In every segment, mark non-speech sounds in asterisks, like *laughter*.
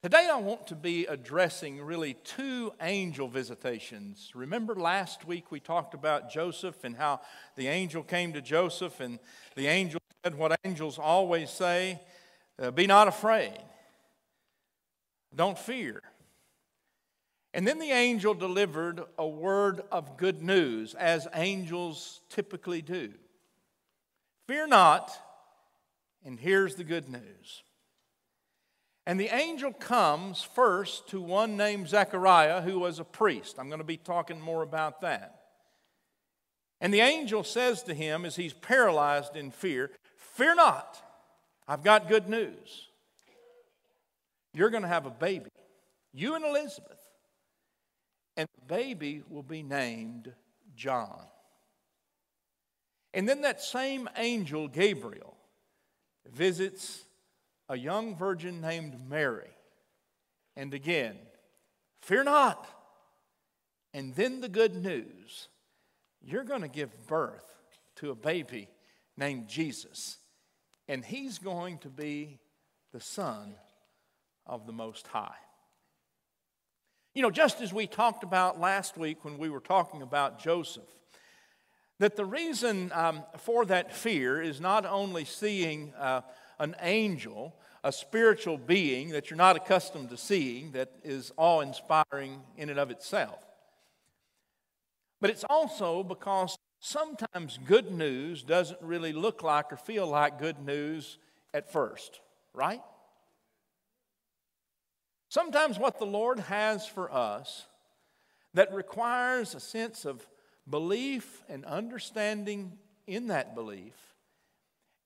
Today, I want to be addressing really two angel visitations. Remember last week we talked about Joseph and how the angel came to Joseph, and the angel said what angels always say uh, Be not afraid, don't fear. And then the angel delivered a word of good news, as angels typically do. Fear not, and here's the good news. And the angel comes first to one named Zechariah, who was a priest. I'm going to be talking more about that. And the angel says to him, as he's paralyzed in fear, Fear not, I've got good news. You're going to have a baby, you and Elizabeth. And the baby will be named John. And then that same angel, Gabriel, visits a young virgin named Mary. And again, fear not. And then the good news you're going to give birth to a baby named Jesus, and he's going to be the Son of the Most High. You know, just as we talked about last week when we were talking about Joseph, that the reason um, for that fear is not only seeing uh, an angel, a spiritual being that you're not accustomed to seeing, that is awe inspiring in and of itself. But it's also because sometimes good news doesn't really look like or feel like good news at first, right? Sometimes what the Lord has for us that requires a sense of belief and understanding in that belief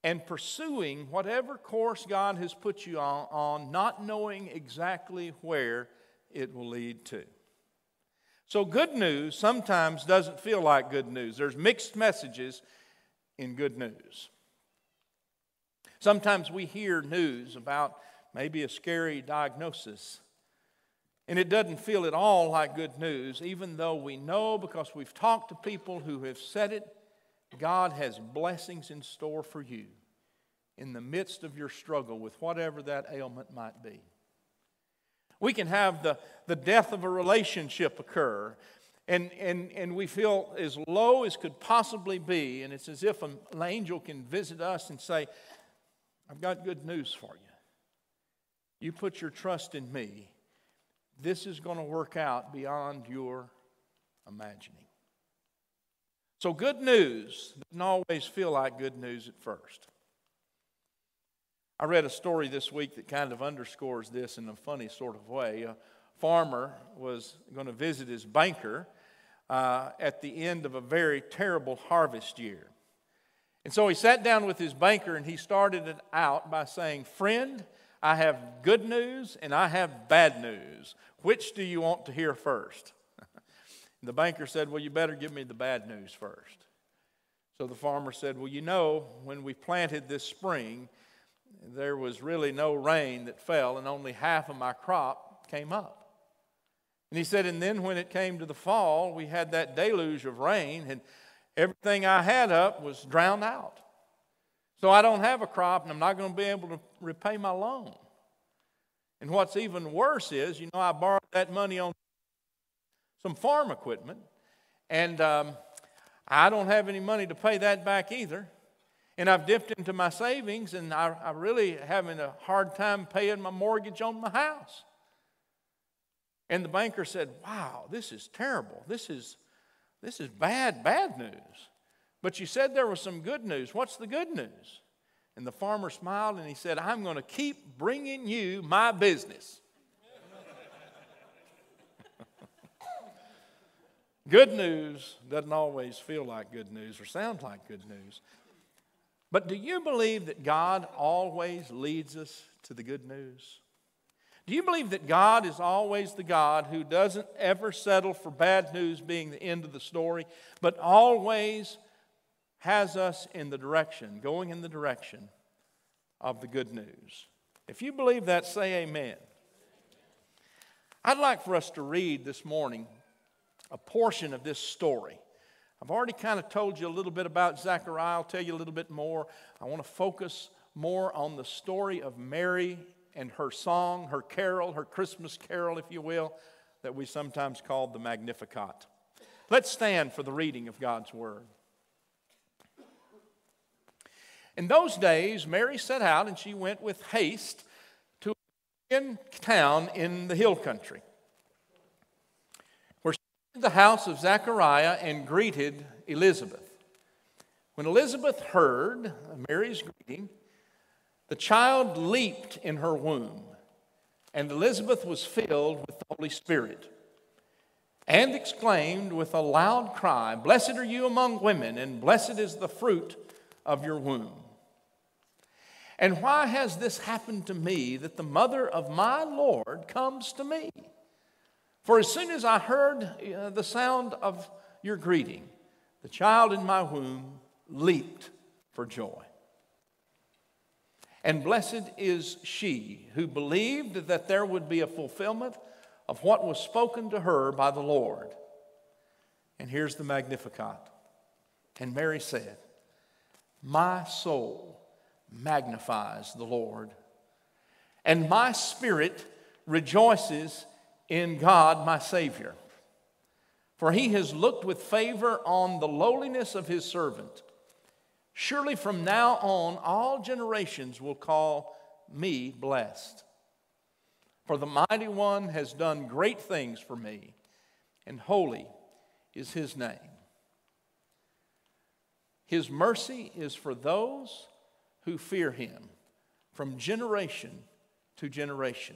and pursuing whatever course God has put you on, on, not knowing exactly where it will lead to. So, good news sometimes doesn't feel like good news. There's mixed messages in good news. Sometimes we hear news about maybe a scary diagnosis, and it doesn't feel at all like good news, even though we know because we've talked to people who have said it God has blessings in store for you in the midst of your struggle with whatever that ailment might be. We can have the, the death of a relationship occur, and, and, and we feel as low as could possibly be, and it's as if an angel can visit us and say, I've got good news for you. You put your trust in me. This is going to work out beyond your imagining. So, good news doesn't always feel like good news at first. I read a story this week that kind of underscores this in a funny sort of way. A farmer was going to visit his banker uh, at the end of a very terrible harvest year. And so he sat down with his banker and he started it out by saying, Friend, I have good news and I have bad news. Which do you want to hear first? The banker said, Well, you better give me the bad news first. So the farmer said, Well, you know, when we planted this spring, there was really no rain that fell, and only half of my crop came up. And he said, And then when it came to the fall, we had that deluge of rain, and everything I had up was drowned out. So I don't have a crop, and I'm not going to be able to repay my loan. And what's even worse is, you know, I borrowed that money on some farm equipment, and um, I don't have any money to pay that back either. And I've dipped into my savings, and I, I'm really having a hard time paying my mortgage on my house. And the banker said, Wow, this is terrible. This is, this is bad, bad news. But you said there was some good news. What's the good news? And the farmer smiled and he said, I'm going to keep bringing you my business. Good news doesn't always feel like good news or sound like good news. But do you believe that God always leads us to the good news? Do you believe that God is always the God who doesn't ever settle for bad news being the end of the story, but always has us in the direction, going in the direction of the good news? If you believe that, say amen. I'd like for us to read this morning a portion of this story. I've already kind of told you a little bit about Zechariah. I'll tell you a little bit more. I want to focus more on the story of Mary and her song, her carol, her Christmas carol, if you will, that we sometimes call the Magnificat. Let's stand for the reading of God's Word. In those days, Mary set out and she went with haste to a town in the hill country, the house of Zechariah and greeted Elizabeth. When Elizabeth heard Mary's greeting, the child leaped in her womb, and Elizabeth was filled with the Holy Spirit and exclaimed with a loud cry, Blessed are you among women, and blessed is the fruit of your womb. And why has this happened to me that the mother of my Lord comes to me? For as soon as I heard uh, the sound of your greeting, the child in my womb leaped for joy. And blessed is she who believed that there would be a fulfillment of what was spoken to her by the Lord. And here's the Magnificat. And Mary said, My soul magnifies the Lord, and my spirit rejoices in God my Savior. For he has looked with favor on the lowliness of his servant. Surely from now on, all generations will call me blessed. For the mighty one has done great things for me, and holy is his name. His mercy is for those who fear him from generation to generation.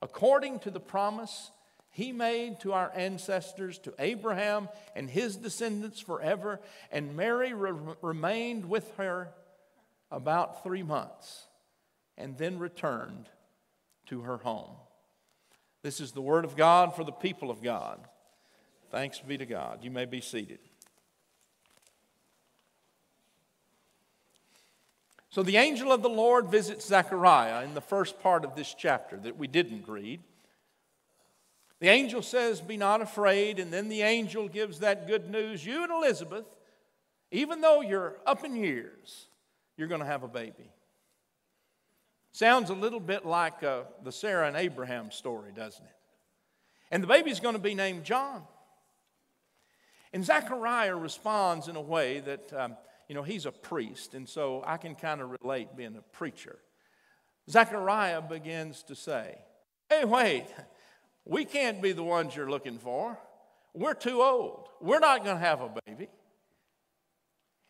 According to the promise he made to our ancestors, to Abraham and his descendants forever. And Mary re- remained with her about three months and then returned to her home. This is the word of God for the people of God. Thanks be to God. You may be seated. So, the angel of the Lord visits Zechariah in the first part of this chapter that we didn't read. The angel says, Be not afraid. And then the angel gives that good news. You and Elizabeth, even though you're up in years, you're going to have a baby. Sounds a little bit like uh, the Sarah and Abraham story, doesn't it? And the baby's going to be named John. And Zechariah responds in a way that, um, you know, he's a priest, and so I can kind of relate being a preacher. Zechariah begins to say, Hey, wait, we can't be the ones you're looking for. We're too old. We're not going to have a baby.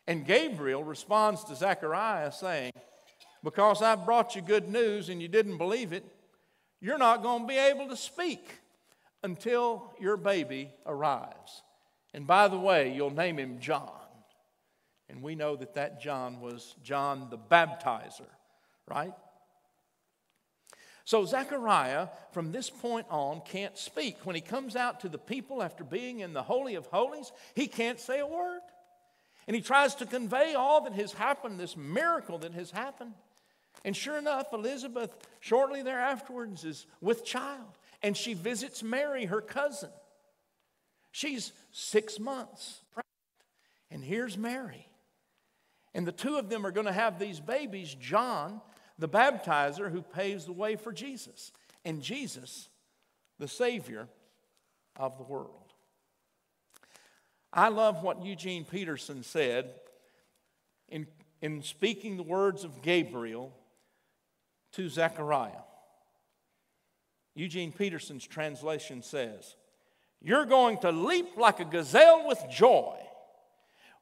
And Gabriel responds to Zechariah saying, Because I brought you good news and you didn't believe it, you're not going to be able to speak until your baby arrives. And by the way, you'll name him John. And we know that that John was John the baptizer, right? So Zechariah, from this point on, can't speak. When he comes out to the people after being in the Holy of Holies, he can't say a word. And he tries to convey all that has happened, this miracle that has happened. And sure enough, Elizabeth, shortly thereafterwards, is with child. And she visits Mary, her cousin. She's six months pregnant. And here's Mary. And the two of them are going to have these babies, John the baptizer who paves the way for Jesus, and Jesus, the Savior of the world. I love what Eugene Peterson said in, in speaking the words of Gabriel to Zechariah. Eugene Peterson's translation says, You're going to leap like a gazelle with joy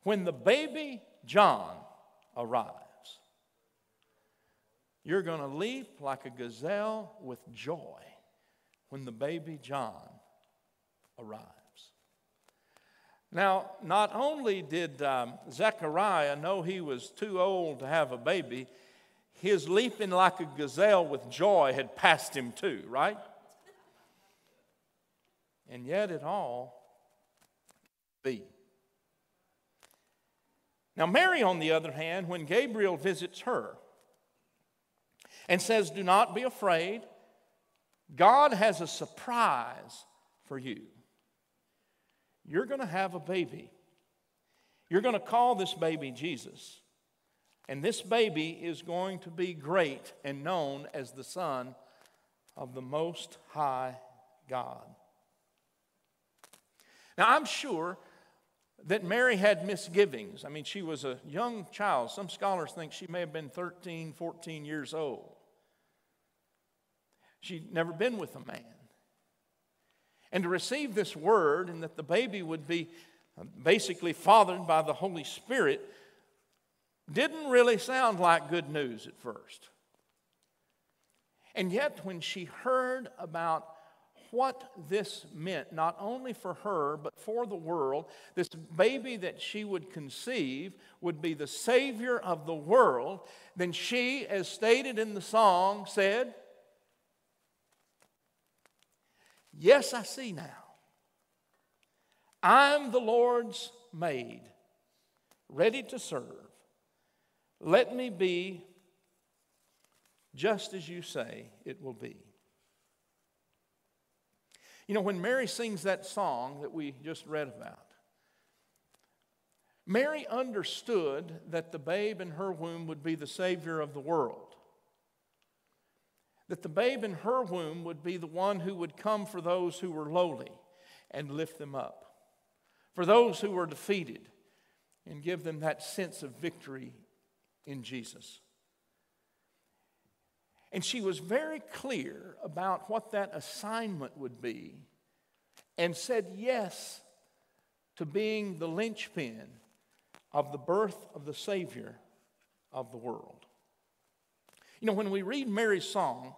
when the baby John arrives. You're going to leap like a gazelle with joy when the baby John arrives. Now, not only did um, Zechariah know he was too old to have a baby, his leaping like a gazelle with joy had passed him too, right? And yet it all be. Now, Mary, on the other hand, when Gabriel visits her and says, Do not be afraid, God has a surprise for you. You're going to have a baby. You're going to call this baby Jesus. And this baby is going to be great and known as the Son of the Most High God. Now, I'm sure that Mary had misgivings. I mean, she was a young child. Some scholars think she may have been 13, 14 years old. She'd never been with a man. And to receive this word and that the baby would be uh, basically fathered by the Holy Spirit didn't really sound like good news at first. And yet, when she heard about what this meant, not only for her, but for the world, this baby that she would conceive would be the Savior of the world, then she, as stated in the song, said, Yes, I see now. I'm the Lord's maid, ready to serve. Let me be just as you say it will be. You know, when Mary sings that song that we just read about, Mary understood that the babe in her womb would be the Savior of the world. That the babe in her womb would be the one who would come for those who were lowly and lift them up, for those who were defeated and give them that sense of victory in Jesus. And she was very clear about what that assignment would be and said yes to being the linchpin of the birth of the Savior of the world. You know, when we read Mary's song,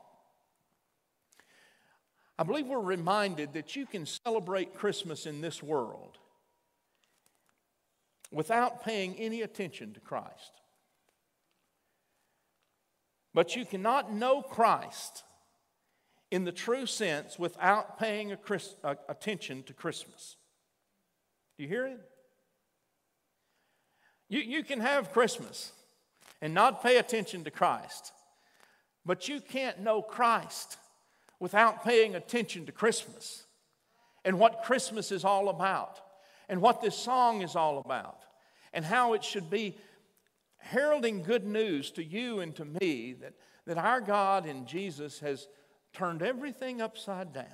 I believe we're reminded that you can celebrate Christmas in this world without paying any attention to Christ. But you cannot know Christ in the true sense without paying Chris, uh, attention to Christmas. Do you hear it? You, you can have Christmas and not pay attention to Christ, but you can't know Christ without paying attention to Christmas and what Christmas is all about and what this song is all about and how it should be heralding good news to you and to me that, that our God in Jesus has turned everything upside down.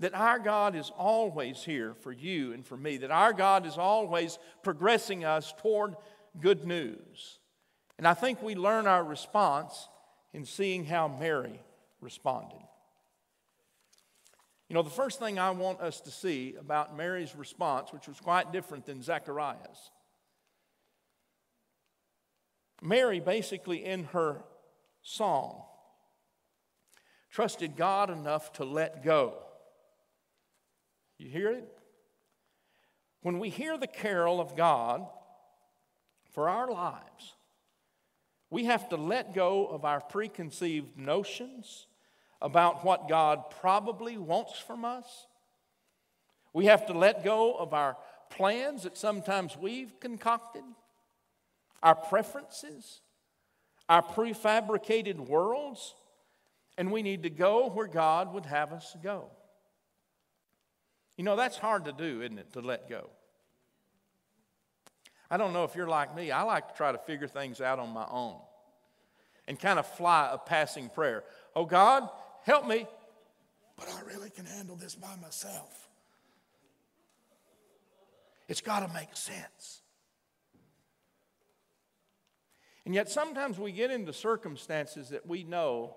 That our God is always here for you and for me. That our God is always progressing us toward good news. And I think we learn our response in seeing how Mary responded. You know, the first thing I want us to see about Mary's response, which was quite different than Zechariah's, Mary basically in her song trusted God enough to let go. You hear it? When we hear the carol of God for our lives, we have to let go of our preconceived notions about what God probably wants from us. We have to let go of our plans that sometimes we've concocted our preferences, our prefabricated worlds, and we need to go where God would have us go. You know, that's hard to do, isn't it, to let go? I don't know if you're like me. I like to try to figure things out on my own and kind of fly a passing prayer. Oh, God, help me, but I really can handle this by myself. It's got to make sense. And yet, sometimes we get into circumstances that we know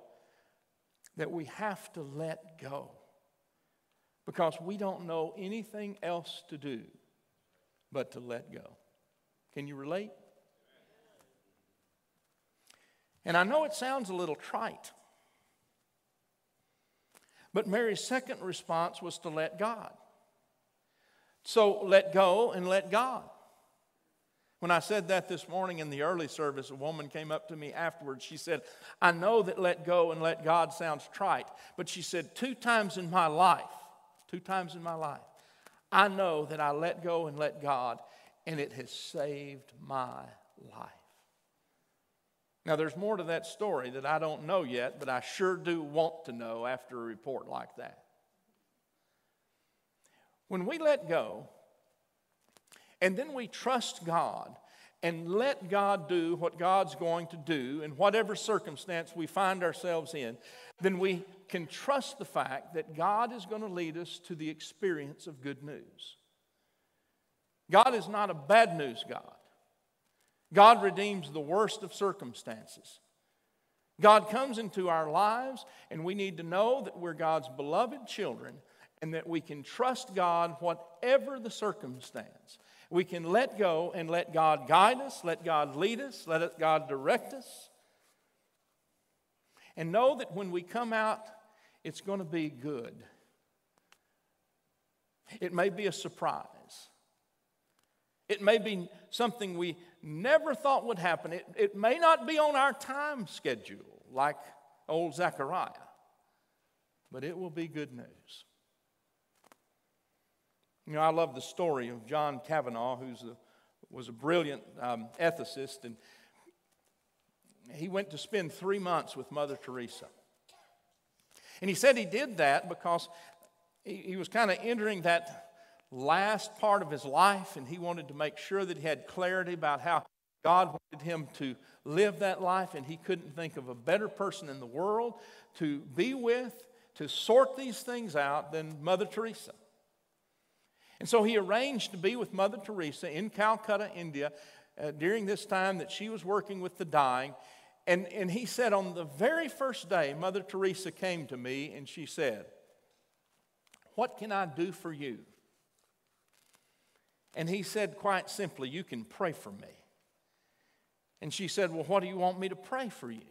that we have to let go because we don't know anything else to do but to let go. Can you relate? And I know it sounds a little trite, but Mary's second response was to let God. So let go and let God. When I said that this morning in the early service, a woman came up to me afterwards. She said, I know that let go and let God sounds trite, but she said, two times in my life, two times in my life, I know that I let go and let God, and it has saved my life. Now, there's more to that story that I don't know yet, but I sure do want to know after a report like that. When we let go, and then we trust God and let God do what God's going to do in whatever circumstance we find ourselves in, then we can trust the fact that God is going to lead us to the experience of good news. God is not a bad news God. God redeems the worst of circumstances. God comes into our lives, and we need to know that we're God's beloved children and that we can trust God whatever the circumstance. We can let go and let God guide us, let God lead us, let God direct us. And know that when we come out, it's going to be good. It may be a surprise. It may be something we never thought would happen. It, it may not be on our time schedule like old Zechariah, but it will be good news. You know, I love the story of John Kavanaugh, who was a brilliant um, ethicist, and he went to spend three months with Mother Teresa. And he said he did that because he, he was kind of entering that last part of his life, and he wanted to make sure that he had clarity about how God wanted him to live that life, and he couldn't think of a better person in the world to be with, to sort these things out than Mother Teresa. And so he arranged to be with Mother Teresa in Calcutta, India, uh, during this time that she was working with the dying. And, and he said, on the very first day, Mother Teresa came to me and she said, What can I do for you? And he said, quite simply, You can pray for me. And she said, Well, what do you want me to pray for you?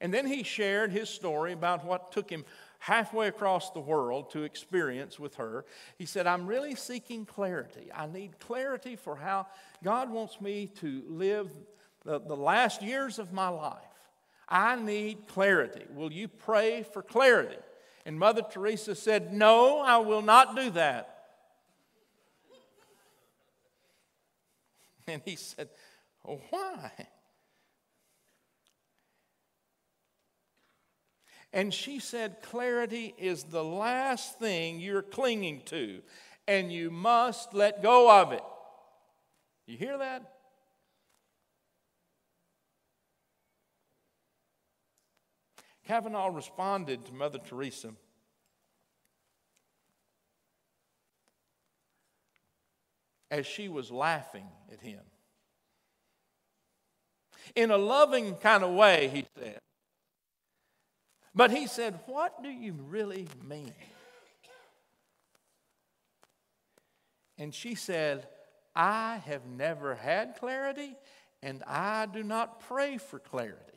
And then he shared his story about what took him halfway across the world to experience with her. He said, I'm really seeking clarity. I need clarity for how God wants me to live the, the last years of my life. I need clarity. Will you pray for clarity? And Mother Teresa said, No, I will not do that. *laughs* And he said, Why? And she said, Clarity is the last thing you're clinging to, and you must let go of it. You hear that? Kavanaugh responded to Mother Teresa. As she was laughing at him. In a loving kind of way, he said, but he said, What do you really mean? And she said, I have never had clarity, and I do not pray for clarity.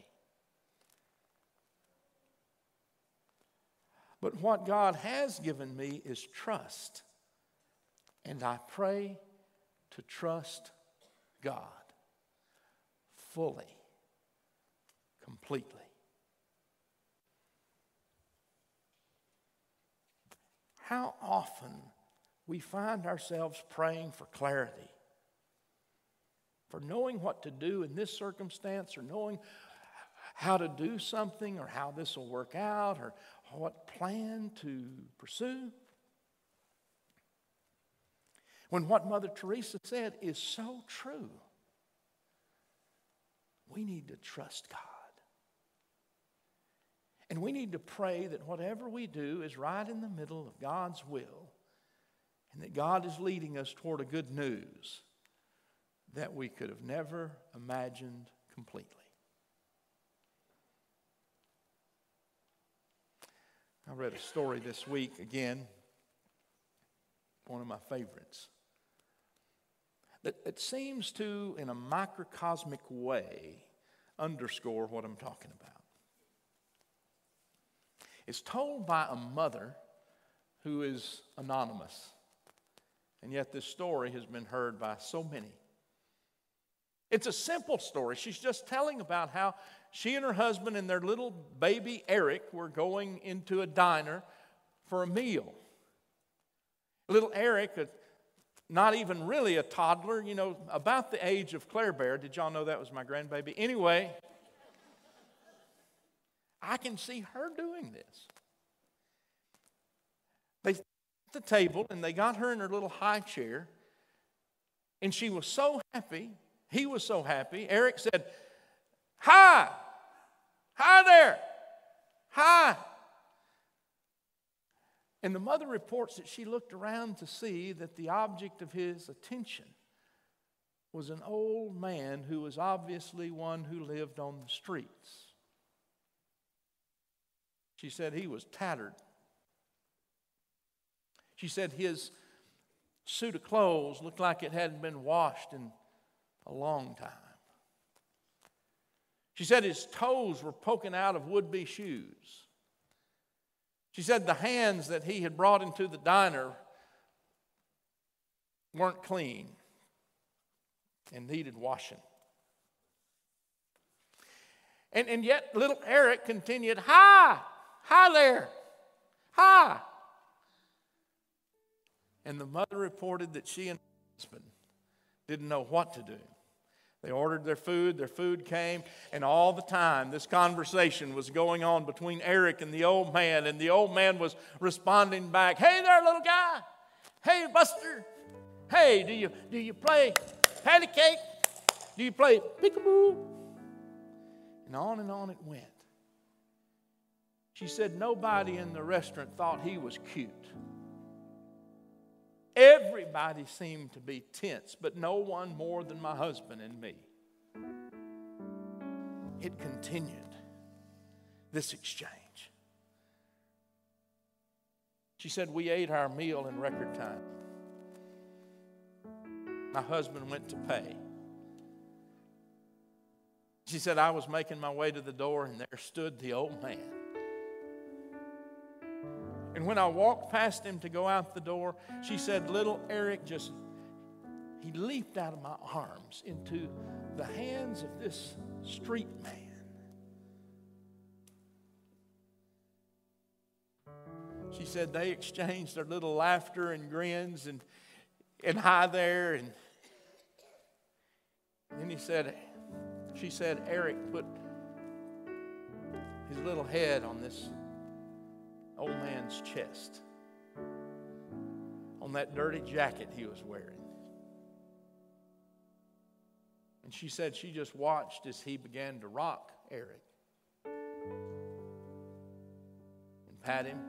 But what God has given me is trust. And I pray to trust God fully, completely. How often we find ourselves praying for clarity, for knowing what to do in this circumstance, or knowing how to do something, or how this will work out, or what plan to pursue. When what Mother Teresa said is so true, we need to trust God. And we need to pray that whatever we do is right in the middle of God's will and that God is leading us toward a good news that we could have never imagined completely. I read a story this week again, one of my favorites, that, it seems to, in a microcosmic way, underscore what I'm talking about. It's told by a mother who is anonymous. And yet, this story has been heard by so many. It's a simple story. She's just telling about how she and her husband and their little baby Eric were going into a diner for a meal. Little Eric, not even really a toddler, you know, about the age of Claire Bear. Did y'all know that was my grandbaby? Anyway, I can see her doing this. They at the table and they got her in her little high chair, and she was so happy. He was so happy. Eric said, Hi, hi there, hi. And the mother reports that she looked around to see that the object of his attention was an old man who was obviously one who lived on the streets. She said he was tattered. She said his suit of clothes looked like it hadn't been washed in a long time. She said his toes were poking out of would be shoes. She said the hands that he had brought into the diner weren't clean and needed washing. And, and yet, little Eric continued, Hi, hi there, hi. And the mother reported that she and her husband didn't know what to do. They ordered their food, their food came, and all the time this conversation was going on between Eric and the old man, and the old man was responding back, Hey there, little guy. Hey, Buster. Hey, do you, do you play patty cake? Do you play peekaboo? And on and on it went. She said nobody in the restaurant thought he was cute. Everybody seemed to be tense, but no one more than my husband and me. It continued, this exchange. She said, We ate our meal in record time. My husband went to pay. She said, I was making my way to the door, and there stood the old man. And when I walked past him to go out the door, she said, Little Eric just, he leaped out of my arms into the hands of this street man. She said they exchanged their little laughter and grins and, and hi there. And then he said, she said, Eric put his little head on this old man's chest on that dirty jacket he was wearing. And she said she just watched as he began to rock Eric and pat him.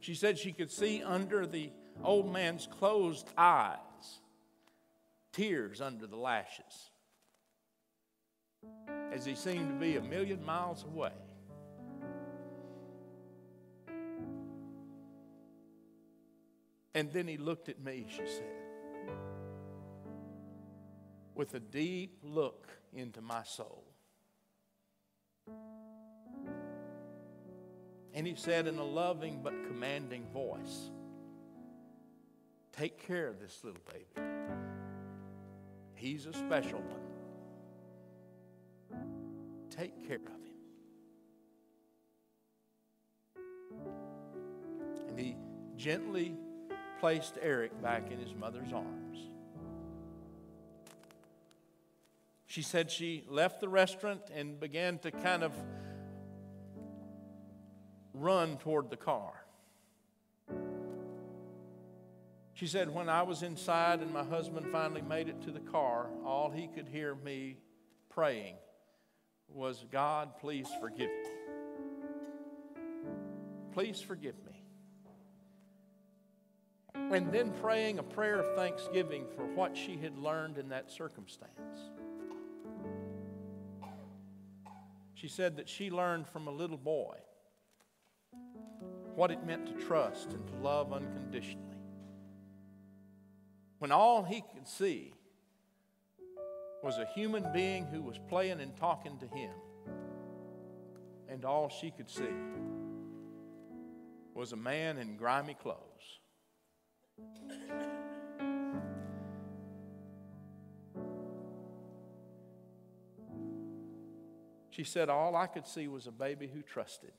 She said she could see under the old man's closed eyes tears under the lashes as he seemed to be a million miles away. And then he looked at me, she said, with a deep look into my soul. And he said in a loving but commanding voice, Take care of this little baby. He's a special one. Take care of him. And he gently placed Eric back in his mother's arms. She said she left the restaurant and began to kind of run toward the car. She said, When I was inside and my husband finally made it to the car, all he could hear me praying was, God, please forgive me. Please forgive me and then praying a prayer of thanksgiving for what she had learned in that circumstance. She said that she learned from a little boy what it meant to trust and to love unconditionally. When all he could see was a human being who was playing and talking to him, and all she could see was a man in grimy clothes she said, All I could see was a baby who trusted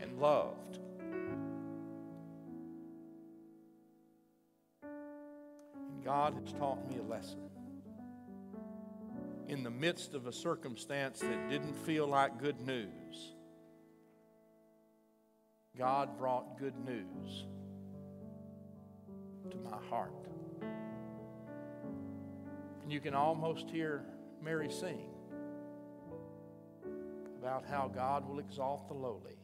and loved. And God has taught me a lesson. In the midst of a circumstance that didn't feel like good news, God brought good news to my heart. And you can almost hear Mary sing about how God will exalt the lowly,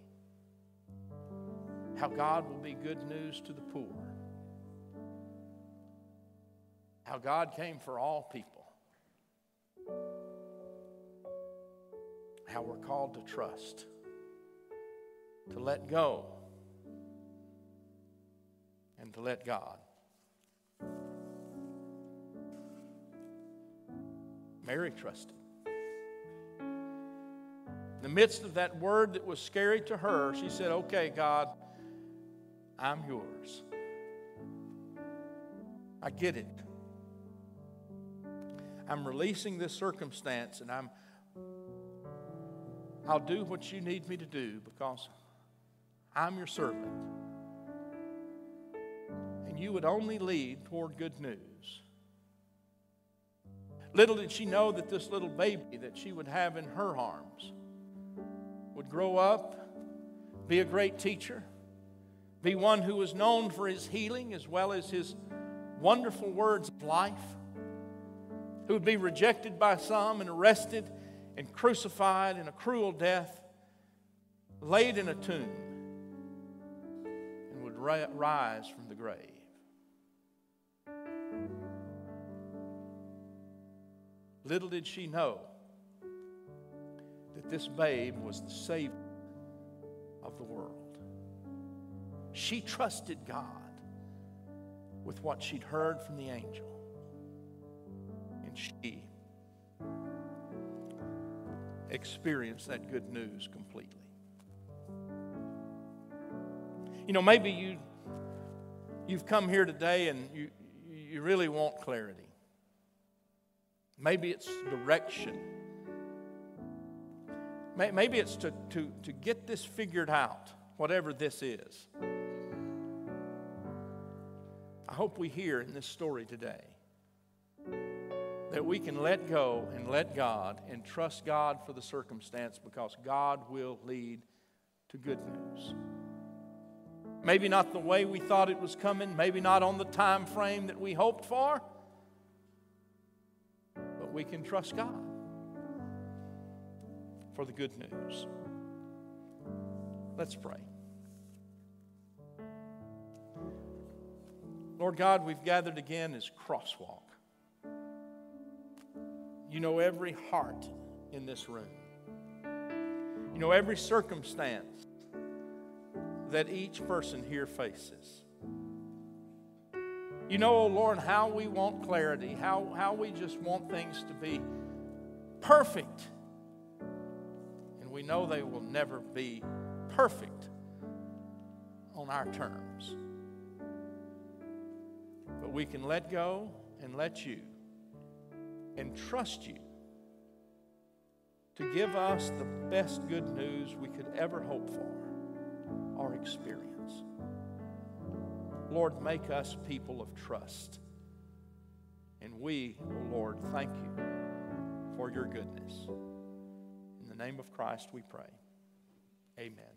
how God will be good news to the poor, how God came for all people, how we're called to trust to let go and to let God. Mary trusted. In the midst of that word that was scary to her, she said, Okay, God, I'm yours. I get it. I'm releasing this circumstance and I'm I'll do what you need me to do because I'm your servant. And you would only lead toward good news. Little did she know that this little baby that she would have in her arms would grow up, be a great teacher, be one who was known for his healing as well as his wonderful words of life, who would be rejected by some and arrested and crucified in a cruel death, laid in a tomb rise from the grave. Little did she know that this babe was the Savior of the world. She trusted God with what she'd heard from the angel. And she experienced that good news completely. You know, maybe you, you've come here today and you, you really want clarity. Maybe it's direction. Maybe it's to, to, to get this figured out, whatever this is. I hope we hear in this story today that we can let go and let God and trust God for the circumstance because God will lead to good news. Maybe not the way we thought it was coming, maybe not on the time frame that we hoped for, but we can trust God for the good news. Let's pray. Lord God, we've gathered again as crosswalk. You know every heart in this room. You know every circumstance that each person here faces. You know, oh Lord, how we want clarity, how, how we just want things to be perfect. And we know they will never be perfect on our terms. But we can let go and let you and trust you to give us the best good news we could ever hope for experience. Lord, make us people of trust. And we, oh Lord, thank you for your goodness. In the name of Christ we pray. Amen.